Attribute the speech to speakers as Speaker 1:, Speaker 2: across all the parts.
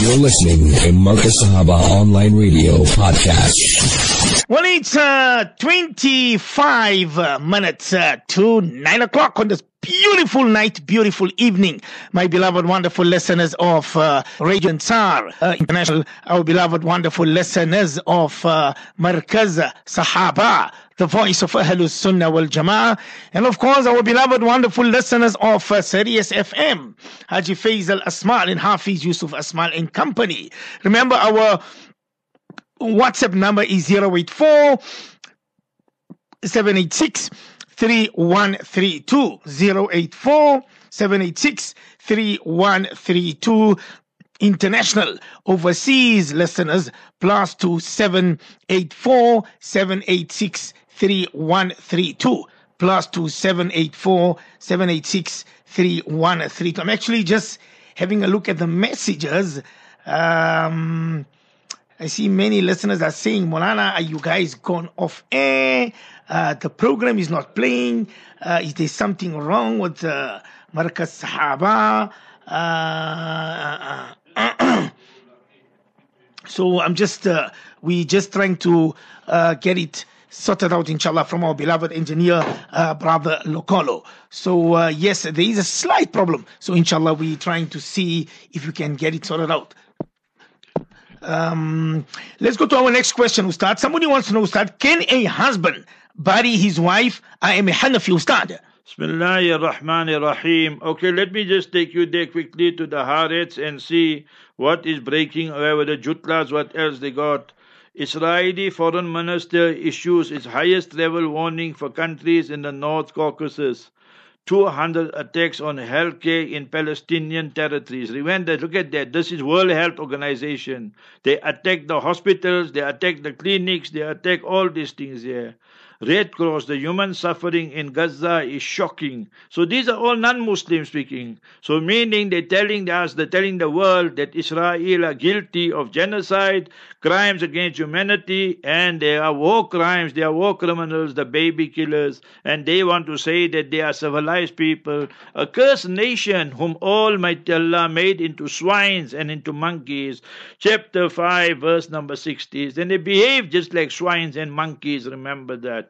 Speaker 1: You're listening to Markaz Sahaba Online Radio Podcast.
Speaker 2: Well, it's uh, 25 minutes uh, to 9 o'clock on this beautiful night, beautiful evening, my beloved, wonderful listeners of uh, Radio Ansar uh, International, our beloved, wonderful listeners of uh, Sahaba, the voice of Ahlul Sunnah wal Jama'ah, and of course, our beloved, wonderful listeners of uh, Sirius FM, Haji Faisal Asmal and Hafiz Yusuf Asmal and Company. Remember, our WhatsApp number is 084 786 3132 084 786 3132 international overseas listeners plus two seven eight four seven eight six three one three two plus two seven eight four seven eight six three one three two. I'm actually just having a look at the messages. Um, I see many listeners are saying, Molana, are you guys gone off air? Uh, the program is not playing. Uh, is there something wrong with uh, Markaz Sahaba? Uh, so I'm just, we just trying to get it sorted out, inshallah, from our beloved engineer, uh, brother Lokolo. So, uh, yes, there is a slight problem. So, inshallah, we're trying to see if we can get it sorted out. Um, let's go to our next question, Ustad. Somebody wants to know, Ustad, can a husband bury his wife? I am a Hanafi, Ustad.
Speaker 3: Bismillah ar-Rahman ar-Rahim. Okay, let me just take you there quickly to the Haaretz and see what is breaking over the Jutlas, what else they got. Israeli foreign minister issues its highest level warning for countries in the North Caucasus. 200 attacks on healthcare in Palestinian territories. Remember, look at that. This is World Health Organization. They attack the hospitals, they attack the clinics, they attack all these things here. Red Cross, the human suffering in Gaza is shocking. So these are all non-Muslims speaking. So meaning they're telling us, they're telling the world that Israel are guilty of genocide, crimes against humanity, and they are war crimes, they are war criminals, the baby killers, and they want to say that they are civilized people, a cursed nation whom Almighty Allah made into swines and into monkeys. Chapter 5, verse number 60. And they behave just like swines and monkeys, remember that.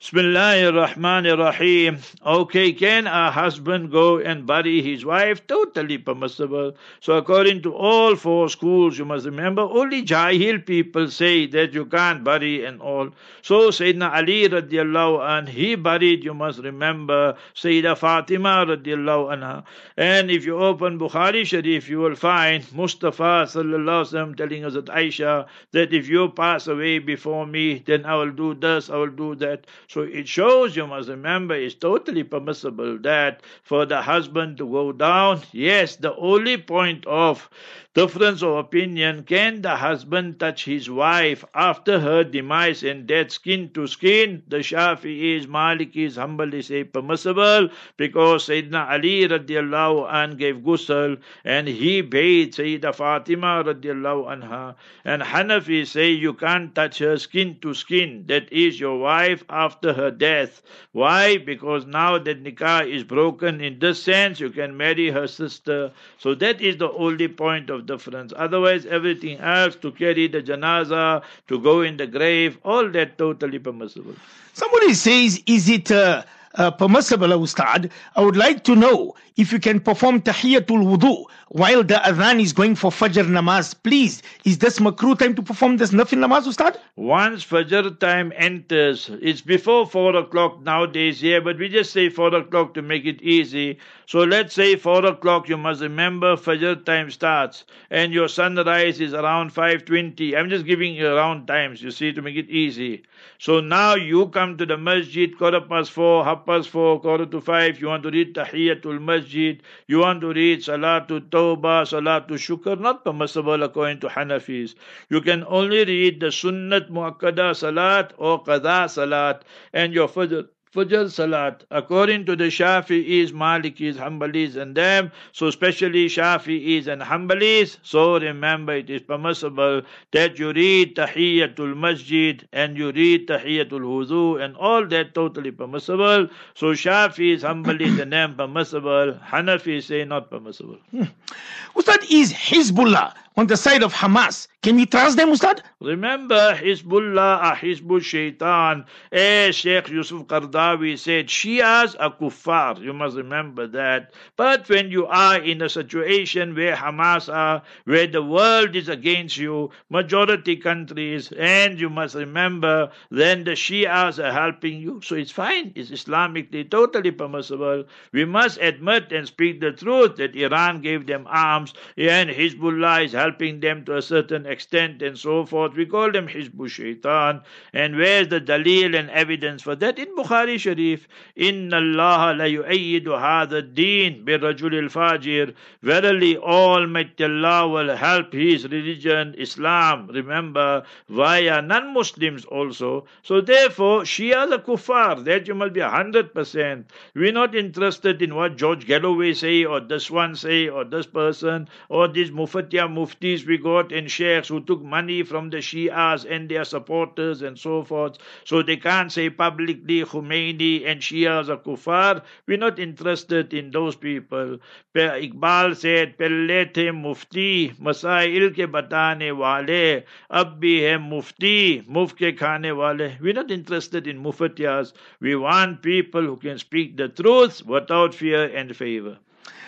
Speaker 3: Bismillahir Rahmanir Rahim. Okay, can a husband go and bury his wife? Totally permissible. So, according to all four schools, you must remember, only Jahil people say that you can't bury and all. So, Sayyidina Ali radiallahu anh, he buried, you must remember, Sayyida Fatima radiallahu anha. And if you open Bukhari Sharif, you will find Mustafa sallallahu alaihi telling us at Aisha that if you pass away before me, then I will do this, I will do that. So it shows, you must remember, it's totally permissible that for the husband to go down. Yes, the only point of difference of opinion can the husband touch his wife after her demise and death skin to skin? The Shafi is Shafi'is, Malikis, Hanbali say permissible because Sayyidina Ali radiallahu an gave ghusl and he bathed Sayyida Fatima radiallahu anha. And Hanafi say you can't touch her skin to skin. That is your wife after her death. Why? Because now that nikah is broken in this sense, you can marry her sister. So that is the only point of difference. Otherwise, everything else to carry the janaza, to go in the grave, all that totally permissible.
Speaker 2: Somebody says, is it uh, uh, permissible, Ustad? I would like to know if you can perform tahiyatul wudu while the adhan is going for Fajr namaz. Please, is this makruh time to perform this nafil namaz, Ustad?
Speaker 3: Once Fajr time enters, it's before 4 o'clock nowadays here, but we just say 4 o'clock to make it easy. So let's say 4 o'clock, you must remember Fajr time starts and your sunrise is around 5.20. I'm just giving you around times, you see, to make it easy. So now you come to the masjid, quarter past 4, half past 4, quarter to 5, you want to read Tahiyatul Masjid, you want to read Salatul Tawbah, Salatul Shukr, not permissible according to Hanafis. You can only read the Sunnat Muakkada Salat or Qadha Salat and your Fajr Fajr Salat, according to the Shafi'is, Malikis, Hanbalis, and them, so especially Shafi'is and Hanbalis, so remember it is permissible that you read Tahiyyatul Masjid and you read Tahiyyatul Wudu and all that totally permissible. So Shafi'is, Hanbalis, and them permissible, Hanafis say not permissible. Hmm.
Speaker 2: Ustad, is Hezbollah on the side of Hamas. Can we trust them, Ustad?
Speaker 3: Remember, Hizbullah are Hizbul Shaitan. As eh, Sheikh Yusuf Qardawi said, Shias are kuffar. You must remember that. But when you are in a situation where Hamas are, where the world is against you, majority countries, and you must remember, then the Shias are helping you. So it's fine. It's Islamically totally permissible. We must admit and speak the truth that Iran gave them arms and Hezbollah is helping them to a certain extent and so forth. We call them Hizbu Shaitan. And where's the dalil and evidence for that? In Bukhari Sharif, Inna Allah la yu'ayyidu hadha deen bi rajul al-fajir. Verily, Almighty Allah will help His religion, Islam, remember, via non-Muslims also. So therefore, Shia the kuffar, that you must be 100%. We're not interested in what George Galloway say, or this one say, or this person, or these Mufatia muftis we got and sheikhs who took money from the Shias and their supporters and so forth. So they can't say publicly Khomeini and Shias are kuffar. We're not interested in those people. Iqbal said, पहले थे मुफ्ती मसाइल के बताने वाले अब भी है मुफ्ती मुफ्त के खाने वाले we're not interested in mufatiyas we want people who can speak the truth without fear and favor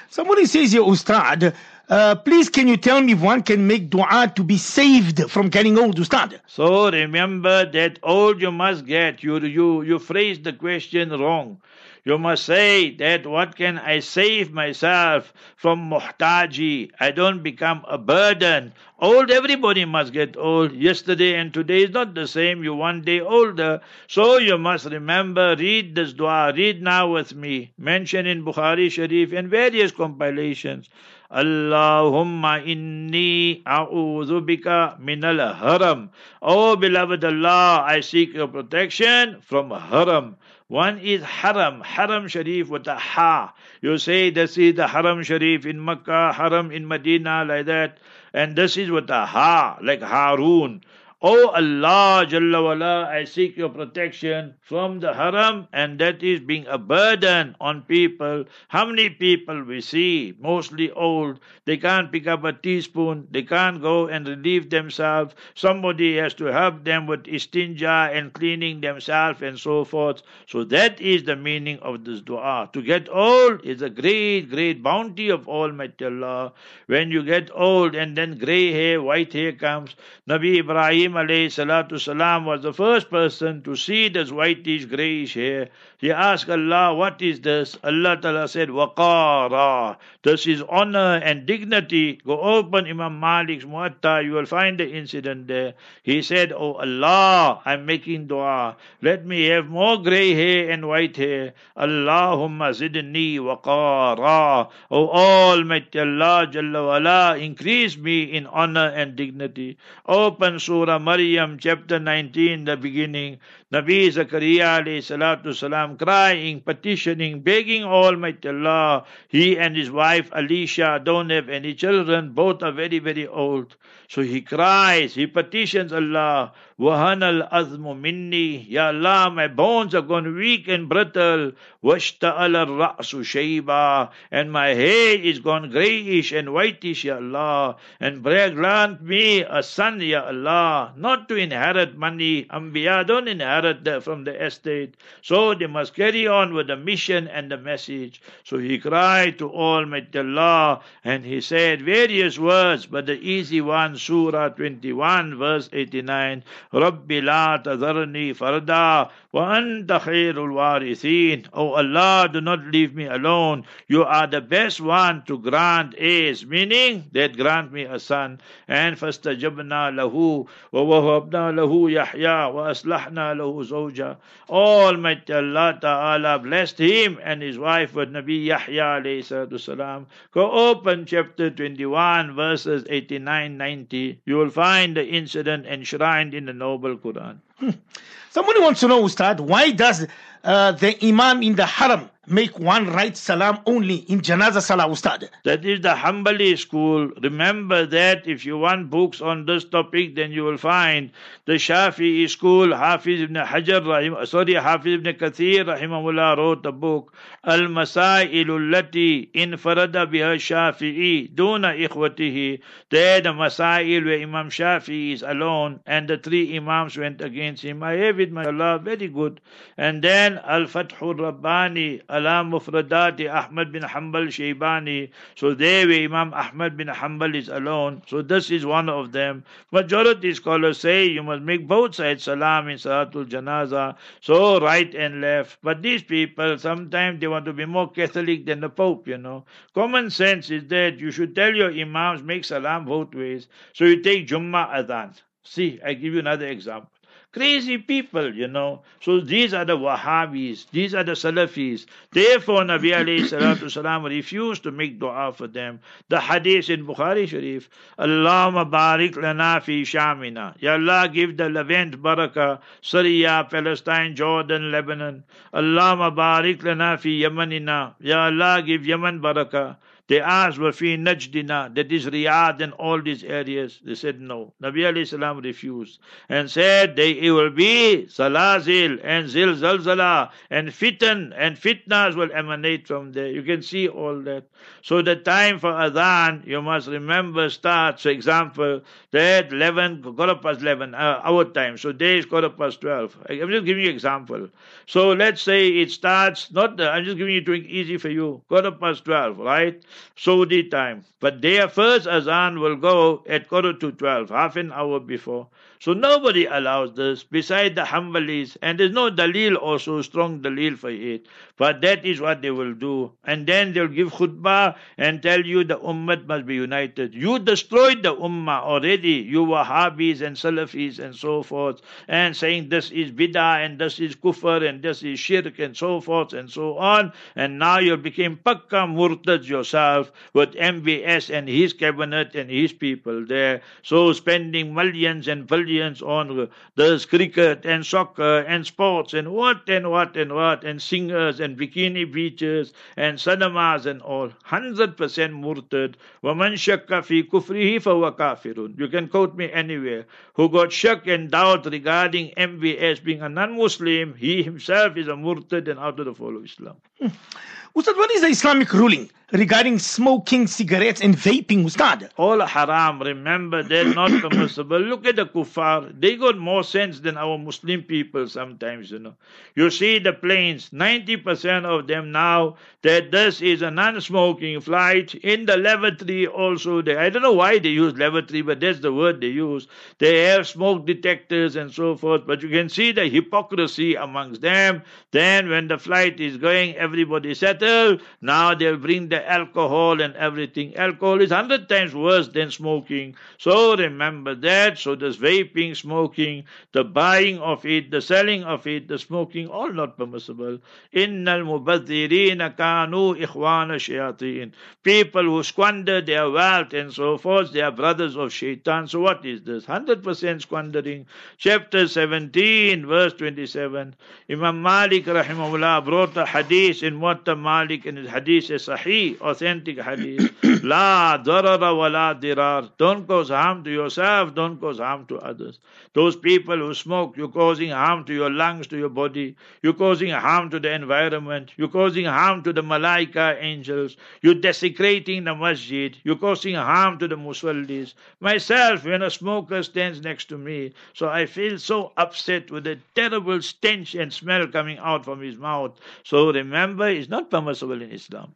Speaker 2: Somebody says here, Ustad, uh, please can you tell me if one can make dua to be saved from getting old, Ustad?
Speaker 3: So remember that old you must get. You, you, you phrased the question wrong. You must say that what can I save myself from muhtaji? I don't become a burden. Old, everybody must get old. Yesterday and today is not the same. You one day older. So you must remember, read this dua. Read now with me. Mentioned in Bukhari Sharif and various compilations. Allahumma inni a'udhu bika minal haram. Oh beloved Allah, I seek your protection from haram. One is Haram, Haram Sharif with the Ha. You say this is the Haram Sharif in Makkah, Haram in Medina, like that. And this is with the Ha, like Harun. O Allah Jalla wala, I seek your protection from the haram, and that is being a burden on people. How many people we see, mostly old, they can't pick up a teaspoon, they can't go and relieve themselves. Somebody has to help them with istinja and cleaning themselves and so forth. So that is the meaning of this dua. To get old is a great, great bounty of Almighty Allah. When you get old and then grey hair, white hair comes, Nabi Ibrahim Ibrahim alayhi salam was the first person to see this whitish grayish hair. He asked Allah, What is this? Allah Ta'ala said, Waqara. This is honor and dignity. Go open Imam Malik's Muatta, you will find the incident there. He said, Oh Allah, I'm making dua. Let me have more grey hair and white hair. Allahumma zidni waqara. Oh Almighty Allah Jalla increase me in honor and dignity. Open Surah Maryam chapter 19, the beginning. Nabi Zakaria salam crying, petitioning, begging Almighty Allah. He and his wife Alicia don't have any children, both are very, very old. So he cries, he petitions Allah, Wahana al-azmu minni, Ya Allah, my bones are gone weak and brittle, washta'al al-ra'su shayba, and my hair is gone greyish and whitish, Ya Allah, and pray grant me a son, Ya Allah, not to inherit money, Anbiya don't inherit from the estate, so they must carry on with the mission and the message. So he cried to Almighty Allah, and he said various words, but the easy one, Surah 21, verse 89. Rabbi la farda wa anta khairul warithin. Oh Allah, do not leave me alone. You are the best one to grant heirs, meaning that grant me a son. And wa wahabna lahu Yahya wa aslahna lahu zawja. Almighty Allah Ta'ala blessed him and his wife with Nabi Yahya alayhi salam. Go open chapter 21 verses 89 90 you will find the incident enshrined in the Noble Quran.
Speaker 2: Somebody wants to know, Ustad, why does uh, the Imam in the Haram make one right salam only in Janaza Salah Ustad?
Speaker 3: That is the Hanbali school. Remember that if you want books on this topic, then you will find the Shafi'i school, Hafiz ibn Hajar, rahim, sorry, Hafiz ibn Kathir, rahimahullah, wrote a book, Al Masailu Lati Infarada biha Shafi'i, Duna Ikhwatihi. There the Masail where Imam Shafi'i is alone and the three Imams went against him. I have it, my Allah, very good. And then Al Fathur Rabbani, ala mufradati Ahmad bin Hanbal Shaybani. So there where Imam Ahmad bin Hanbal is alone. So this is one of them. Majority scholars say you must make both sides salam in Salatul Janaza. So right and left. But these people, sometimes they want to be more Catholic than the Pope, you know. Common sense is that you should tell your Imams make salam both ways. So you take Jummah Adhan. See, I give you another example. Crazy people, you know. So these are the Wahhabis, these are the Salafis. Therefore, Nabi alayhi salam refused to make dua for them. The hadith in Bukhari Sharif, Allahumma barik lana fi shamina. Ya Allah, give the Levant barakah, Syria, Palestine, Jordan, Lebanon. Allahumma barik lana fi yamanina. Ya Allah, give Yemen barakah. They asked, Wafi Najdina, that is Riyadh and all these areas. They said no. Nabi alayhi salam refused and said, they, it will be Salazil and Zilzalzala and Fitan and Fitnas will emanate from there. You can see all that. So the time for Adhan, you must remember, starts, for example, that 11, quarter past 11, uh, our time. So day is quarter past 12. I'm just giving you example. So let's say it starts, not, I'm just giving you make easy for you, quarter past 12, right? Saudi time. But their first azan will go at quarter to 12, half an hour before. So nobody allows this beside the Hanbalis, and there's no dalil also, strong dalil for it. But that is what they will do. And then they'll give khutbah and tell you the ummah must be united. You destroyed the ummah already, you Wahhabis and Salafis and so forth, and saying this is bid'ah and this is kufr and this is shirk and so forth and so on. And now you became pakka murtad yourself with MBS and his cabinet and his people there. So spending millions and billions on there's cricket and soccer and sports and what and what and what and singers and bikini beaches and cinemas and all. 100% murtad. وَمَنْ شَكَّ فِي كُفْرِهِ فَهُوَ كَافِرٌ You can quote me anywhere. Who got shock and doubt regarding MBS being a non-Muslim, he himself is a murtad and out of the fold of Islam.
Speaker 2: Hmm. Ustad, what is the Islamic ruling Regarding smoking cigarettes and vaping, Ustad?
Speaker 3: All haram. Remember, they're not permissible. Look at the kuffar. They got more sense than our Muslim people sometimes, you know. You see the planes, 90% of them now, that this is a non-smoking flight. In the lavatory also, they, I don't know why they use lavatory, but that's the word they use. They have smoke detectors and so forth, but you can see the hypocrisy amongst them. Then when the flight is going, everybody settle. Now they'll bring the alcohol and everything. Alcohol is hundred times worse than smoking. So remember that. So this vaping, smoking, the buying of it, the selling of it, the smoking, all not permissible. Innal mubadhirina kanu ikhwana shayateen. People who squander their wealth and so forth, they are brothers of shaitan. So what is this? 100% squandering. Chapter 17, verse 27. Imam Malik rahimahullah brought a hadith in Muatta Malik in his hadith, a sahih, authentic Entig hadith La darara wa la dirar. Don't cause harm to yourself, don't cause harm to others. Those people who smoke, you're causing harm to your lungs, to your body. You're causing harm to the environment. You're causing harm to the malaika angels. You're desecrating the masjid. You're causing harm to the musallis. Myself, when a smoker stands next to me, so I feel so upset with the terrible stench and smell coming out from his mouth. So remember, it's not permissible in Islam.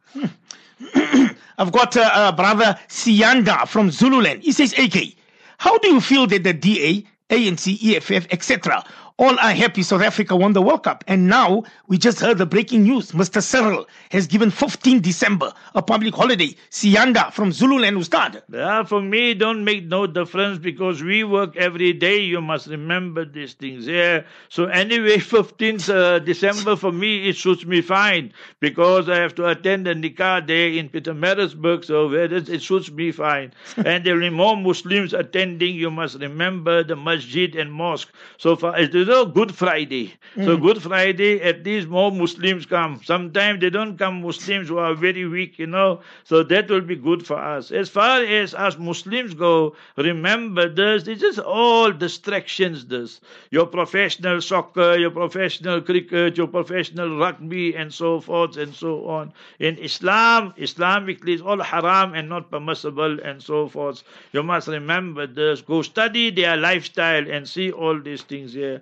Speaker 2: I've got a, uh, brother Sianda from Zululand. He says, AK, how do you feel that the DA, ANC, EFF, etc., all are happy South Africa won the World Cup. And now we just heard the breaking news. Mr. Cyril has given 15 December a public holiday. Sianda from Zululand Ustad.
Speaker 3: Yeah, for me, don't make no difference because we work every day. You must remember these things. Yeah. So anyway, 15th uh, December for me, it suits me fine because I have to attend the Nikah day in Pietermaritzburg. So it suits me fine. and there are more Muslims attending. You must remember the masjid and mosque. So far, is you know, Good Friday.
Speaker 2: Mm.
Speaker 3: So Good Friday, at least more Muslims come. Sometimes they don't come Muslims who are very weak, you know. So that will be good for us. As far as us Muslims go, remember this, this is all distractions, this. Your professional soccer, your professional cricket, your professional rugby, and so forth and so on. In Islam, Islamically, it's all haram and not permissible and so forth. You must remember this. Go study their lifestyle and see all these things here.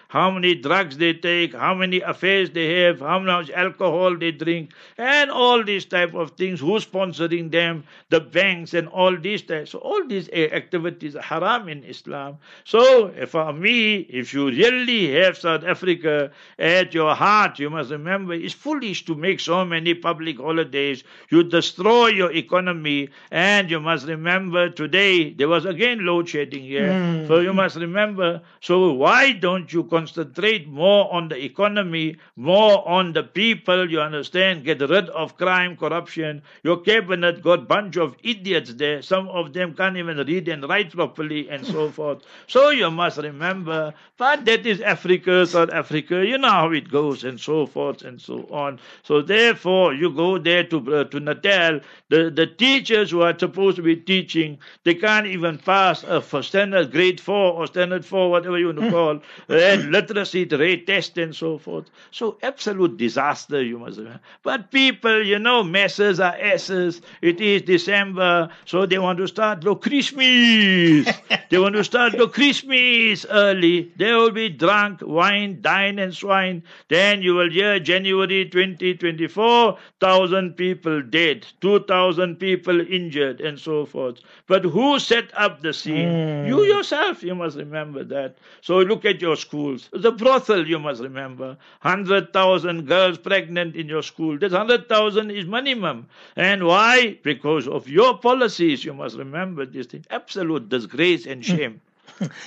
Speaker 3: How many drugs they take, how many affairs they have, how much alcohol they drink, and all these type of things. Who's sponsoring them? The banks and all these types. So all these activities are haram in Islam. So for me, if you really have South Africa at your heart, you must remember it's foolish to make so many public holidays. You destroy your economy, and you must remember today there was again load shedding here.
Speaker 2: Mm.
Speaker 3: So you must remember. So why don't you concentrate more on the economy, more on the people? You understand? Get rid of crime, corruption. Your cabinet got bunch of idiots there. Some of them can't even read and write properly, and so forth. So you must remember. But that is Africa, South Africa. You know how it goes, and so forth and so on. So therefore, you go there to uh, to Natal. The the teachers who are supposed to be teaching, they can't even pass a for standard grade four or standard four, whatever you want to call, and literacy rate test and so forth. So absolute disaster, you must remember. But people, you know, messes are asses. It is December, so they want to start the Christmas. they want to start the Christmas early. They will be drunk, wine, dine, and swine. Then you will hear January 2024, thousand people dead, two thousand people injured, and so forth. But who set up the scene? Hmm. You yourself, you must remember that. So look at your schools. The brothel, you must remember. 100,000 girls pregnant in your school. That 100,000 is minimum. And why? Because of your policies, you must remember this thing. Absolute disgrace and shame.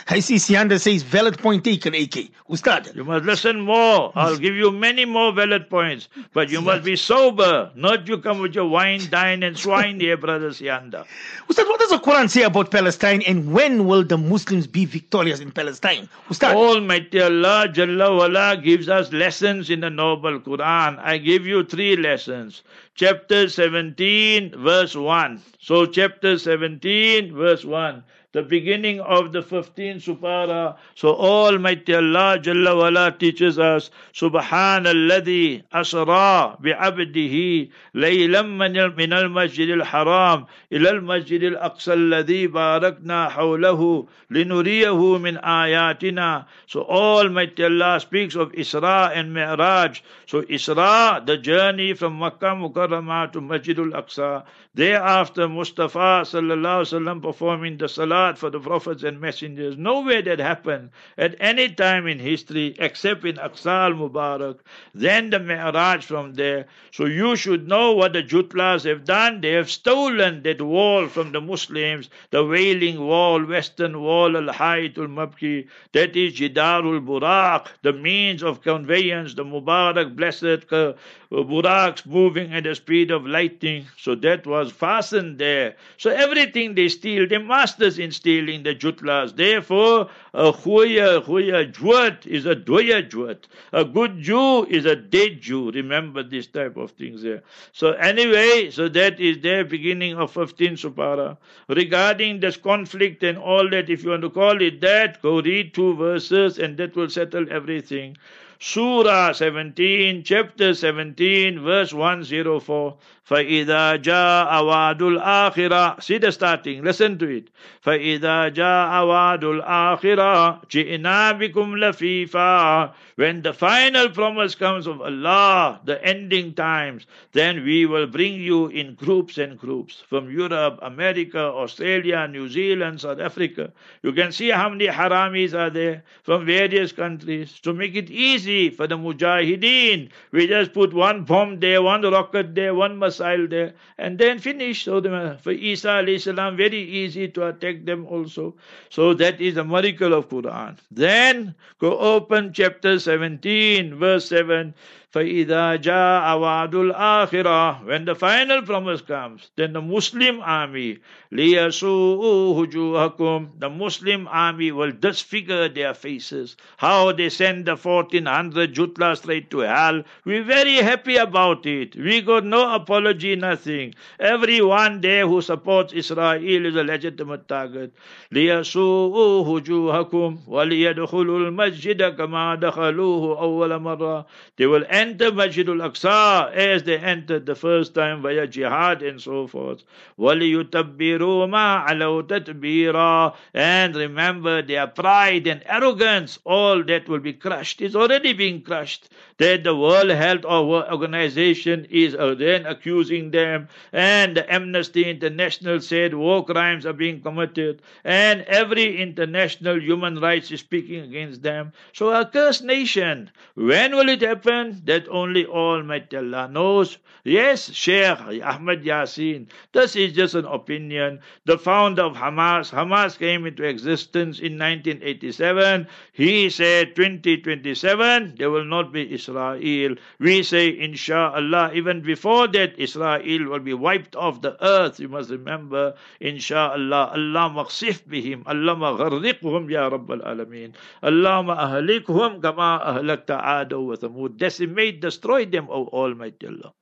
Speaker 2: I see Sianda says valid point taken, AK. Ustad.
Speaker 3: You must listen more. I'll give you many more valid points. But you must be sober. Not you come with your wine, dine, and swine here, brother Sianda.
Speaker 2: Ustad, what does the Quran say about Palestine and when will the Muslims be victorious in Palestine? Ustad.
Speaker 3: Almighty Allah Jalla wala gives us lessons in the noble Quran. I give you three lessons. Chapter 17, verse 1. So, chapter 17, verse 1 the beginning of the 15th supara. So Almighty Allah Jalla wala teaches us, Subhanalladhi asra bi'abdihi laylam min al-masjid al-haram ila al-masjid al-aqsa alladhi barakna hawlahu linuriyahu min ayatina. So Almighty Allah speaks of Isra and Mi'raj. So Isra, the journey from Makkah Mukarramah to Masjid al-Aqsa. Thereafter Mustafa wasallam performing the salat for the prophets and messengers. Nowhere that happened at any time in history except in Aqsa al-Mubarak. Then the Mi'raj from there. So you should know what the Jutlas have done. They have stolen that wall from the Muslims, the Wailing Wall, Western Wall, Al-Hayatul Mabki. That is Jidarul Buraq, the means of conveyance, the Mubarak, blessed uh, buraks moving at the speed of lightning. So that was fastened there. So everything they steal, they masters in stealing the jutlas. Therefore, a huya, huya jwat is a doya jwat. A good Jew is a dead Jew. Remember this type of things there. So anyway, so that is their beginning of 15 supara. Regarding this conflict and all that, if you want to call it that, go read two verses and that will settle everything. Surah 17, chapter 17, verse 104. فإذا جاء وعد الآخرة See the starting, listen to it. فإذا جاء وعد الآخرة جئنا بكم لفيفا When the final promise comes of Allah, the ending times, then we will bring you in groups and groups from Europe, America, Australia, New Zealand, South Africa. You can see how many haramis are there from various countries. To make it easy for the mujahideen, we just put one bomb there, one rocket there, one missile there, and then finish. So the, for Isa salam, very easy to attack them also. So that is a miracle of Quran. Then go open chapter 17, verse 7. فَإِذَا جَاءَ وَعْدُ الْآخِرَةِ When the final promise comes, then the Muslim army, لِيَسُوءُ هُجُوهَكُمْ The Muslim army will disfigure their faces. How they send the 1400 Jutla straight to hell. We're very happy about it. We got no apology, nothing. Everyone there who supports Israel is a legitimate target. لِيَسُوءُ هُجُوهَكُمْ وَلِيَدْخُلُوا الْمَسْجِدَ كَمَا دَخَلُوهُ أَوَّلَ مَرَّةٍ They will enter Masjidul Aqsa as they entered the first time via jihad and so forth. وَلِيُتَبِّرُوا مَا عَلَوْا تَتْبِيرًا And remember their pride and arrogance, all that will be crushed. It's already being crushed. That the World Health Organization is uh, then accusing them and Amnesty International said war crimes are being committed and every international human rights is speaking against them. So a cursed nation. When will it happen? That only Almighty Allah knows. Yes, Sheikh Ahmed Yassin. This is just an opinion. The founder of Hamas, Hamas came into existence in 1987. He said 2027 there will not be Israel. We say inshallah even before that Israel will be wiped off the earth. You must remember inshallah Allah maqsif bihim. Allah magharriqhum ya Rabbal Alameen. Allah ahlikhum kama ahlakta Adu wa Thamud. Decimate, destroy them, O Almighty Allah.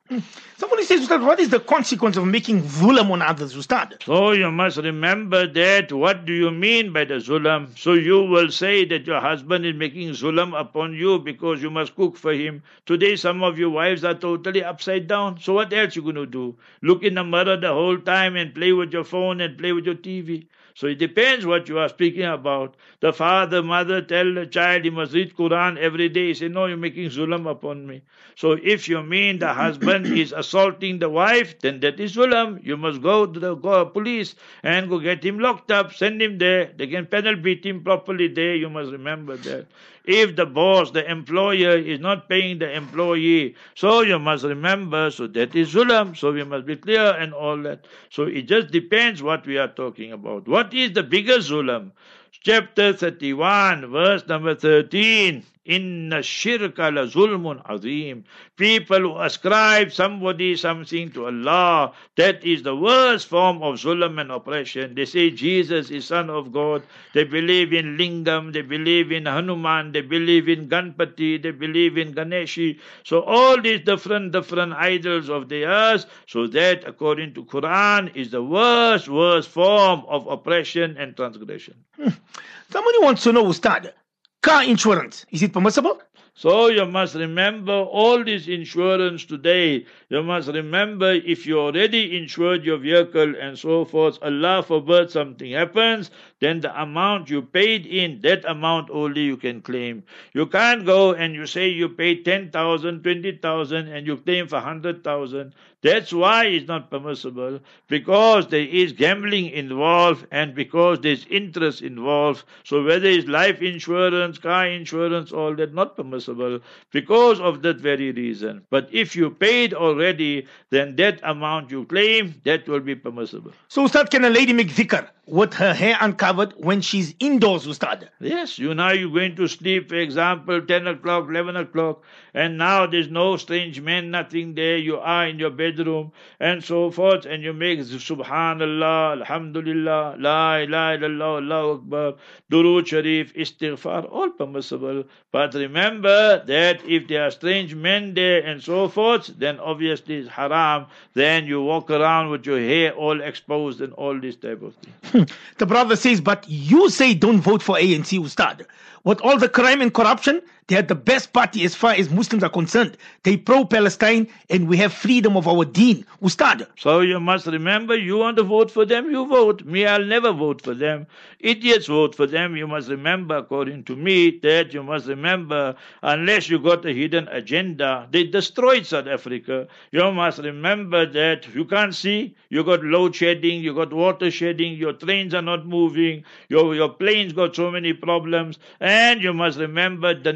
Speaker 2: Somebody says, Ustad, what is the consequence of making zulam on others, Ustad?
Speaker 3: So you must remember that. What do you mean by the zulam? So you will say that your husband is making zulam upon you because you must cook for him. Today, some of your wives are totally upside down. So what else you going to do? Look in the mirror the whole time and play with your phone and play with your TV. So it depends what you are speaking about. The father, mother tell the child he must read Quran every day. He say, no, you're making zulam upon me. So if you mean the husband is assaulting the wife, then that is zulam. You must go to the police and go get him locked up, send him there. They can penal beat him properly there. You must remember that. If the boss, the employer, is not paying the employee, so you must remember, so that is zulam. So we must be clear and all that. So it just depends what we are talking about. What is the bigger zulam? Chapter 31, verse number 13. Inna shirka la zulmun azim. People who ascribe somebody something to Allah, that is the worst form of zulm and oppression. They say Jesus is Son of God. They believe in Lingam, they believe in Hanuman, they believe in Ganpati, they believe in Ganeshi. So all these different, different idols of theirs, so that according to Quran is the worst, worst form of oppression and transgression. Hmm.
Speaker 2: Somebody wants to know, Ustad, car insurance, is it permissible?
Speaker 3: So you must remember all this insurance today. You must remember if you already insured your vehicle and so forth, Allah forbid something happens, then the amount you paid in, that amount only you can claim. You can't go and you say you paid 10,000, 20,000 and you claim for 100,000. That's why it's not permissible because there is gambling involved and because there's interest involved. So whether it's life insurance, car insurance, all that not permissible because of that very reason. But if you paid already, then that amount you claim that will be permissible.
Speaker 2: So, Ustad, can a lady make zikr with her hair uncovered when she's indoors, Ustad?
Speaker 3: Yes, you now you're going to sleep, for example, 10 o'clock, 11 o'clock, and now there's no strange men, nothing there. You are in your bedroom and so forth, and you make Subhanallah, Alhamdulillah, La ilaha illallah, Allahu Akbar, Durood Sharif, Istighfar, all permissible. But remember that if there are strange men there and so forth, then obviously it's haram. Then you walk around with your hair all exposed and all this type of thing.
Speaker 2: the brother says, but you say don't vote for ANC, Ustad. With all the crime and corruption, they are the best party as far as Muslims are concerned. They pro-Palestine and we have freedom of our deen. Ustad.
Speaker 3: So you must remember, you want to vote for them, you vote. Me, I'll never vote for them. Idiots vote for them. You must remember, according to me, that you must remember, unless you got a hidden agenda, they destroyed South Africa. You must remember that you can't see. You got load shedding, you got water shedding, your trains are not moving, your, your planes got so many problems. And you must remember the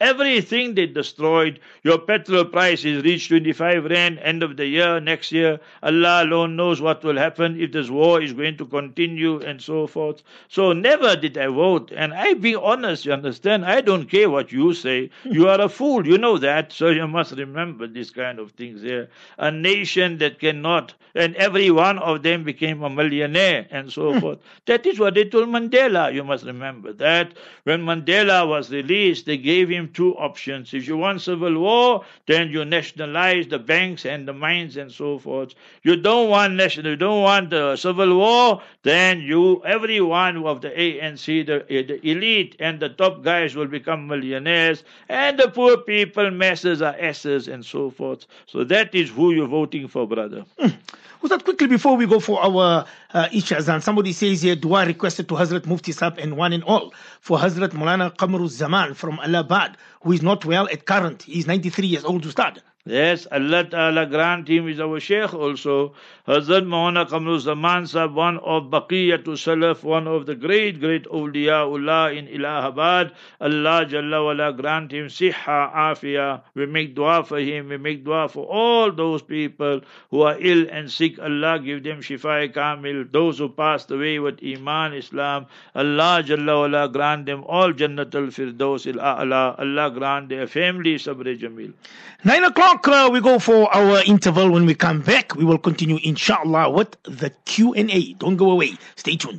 Speaker 3: Everything they destroyed. Your petrol price is reached 25 rand end of the year, next year. Allah alone knows what will happen if this war is going to continue and so forth. So never did I vote. And I be honest, you understand? I don't care what you say. You are a fool. You know that. So you must remember these kind of things here. A nation that cannot, and every one of them became a millionaire and so forth. That is what they told Mandela. You must remember that. When Mandela was released, they gave him two options. If you want civil war, then you nationalize the banks and the mines and so forth. You don't want national, you don't want the civil war, then you, every one of the ANC, the, the elite and the top guys will become millionaires, and the poor people, masses are asses and so forth. So that is who you're voting for, brother.
Speaker 2: Ustad, quickly before we go for our uh, Isha Azan, somebody says here, dua requested to Hazrat Mufti Sab and one and all for Hazrat Mulana Qamru Zaman from Allahabad, who is not well at current. He's 93 years old, Ustad.
Speaker 3: Yes, Allah Ta'ala grant him is our Sheikh also. Hazrat Maulana Qamru Zaman Sahib, one of Baqiyatul Salaf, one of the great, great awliyaullah in Allahabad. Allah Jalla wala grant him siha, afia. We make dua for him, we make dua for all those people who are ill and sick. Allah give them shifa kamil. Those who passed away with Iman, Islam. Allah Jalla wala grant them all Jannatul Firdaus il-A'la. Allah grant their family sabr jamil.
Speaker 2: Nine o'clock, uh, we go for our interval. When we come back, we will continue, inshallah, with the Q&A. Don't go away. Stay tuned.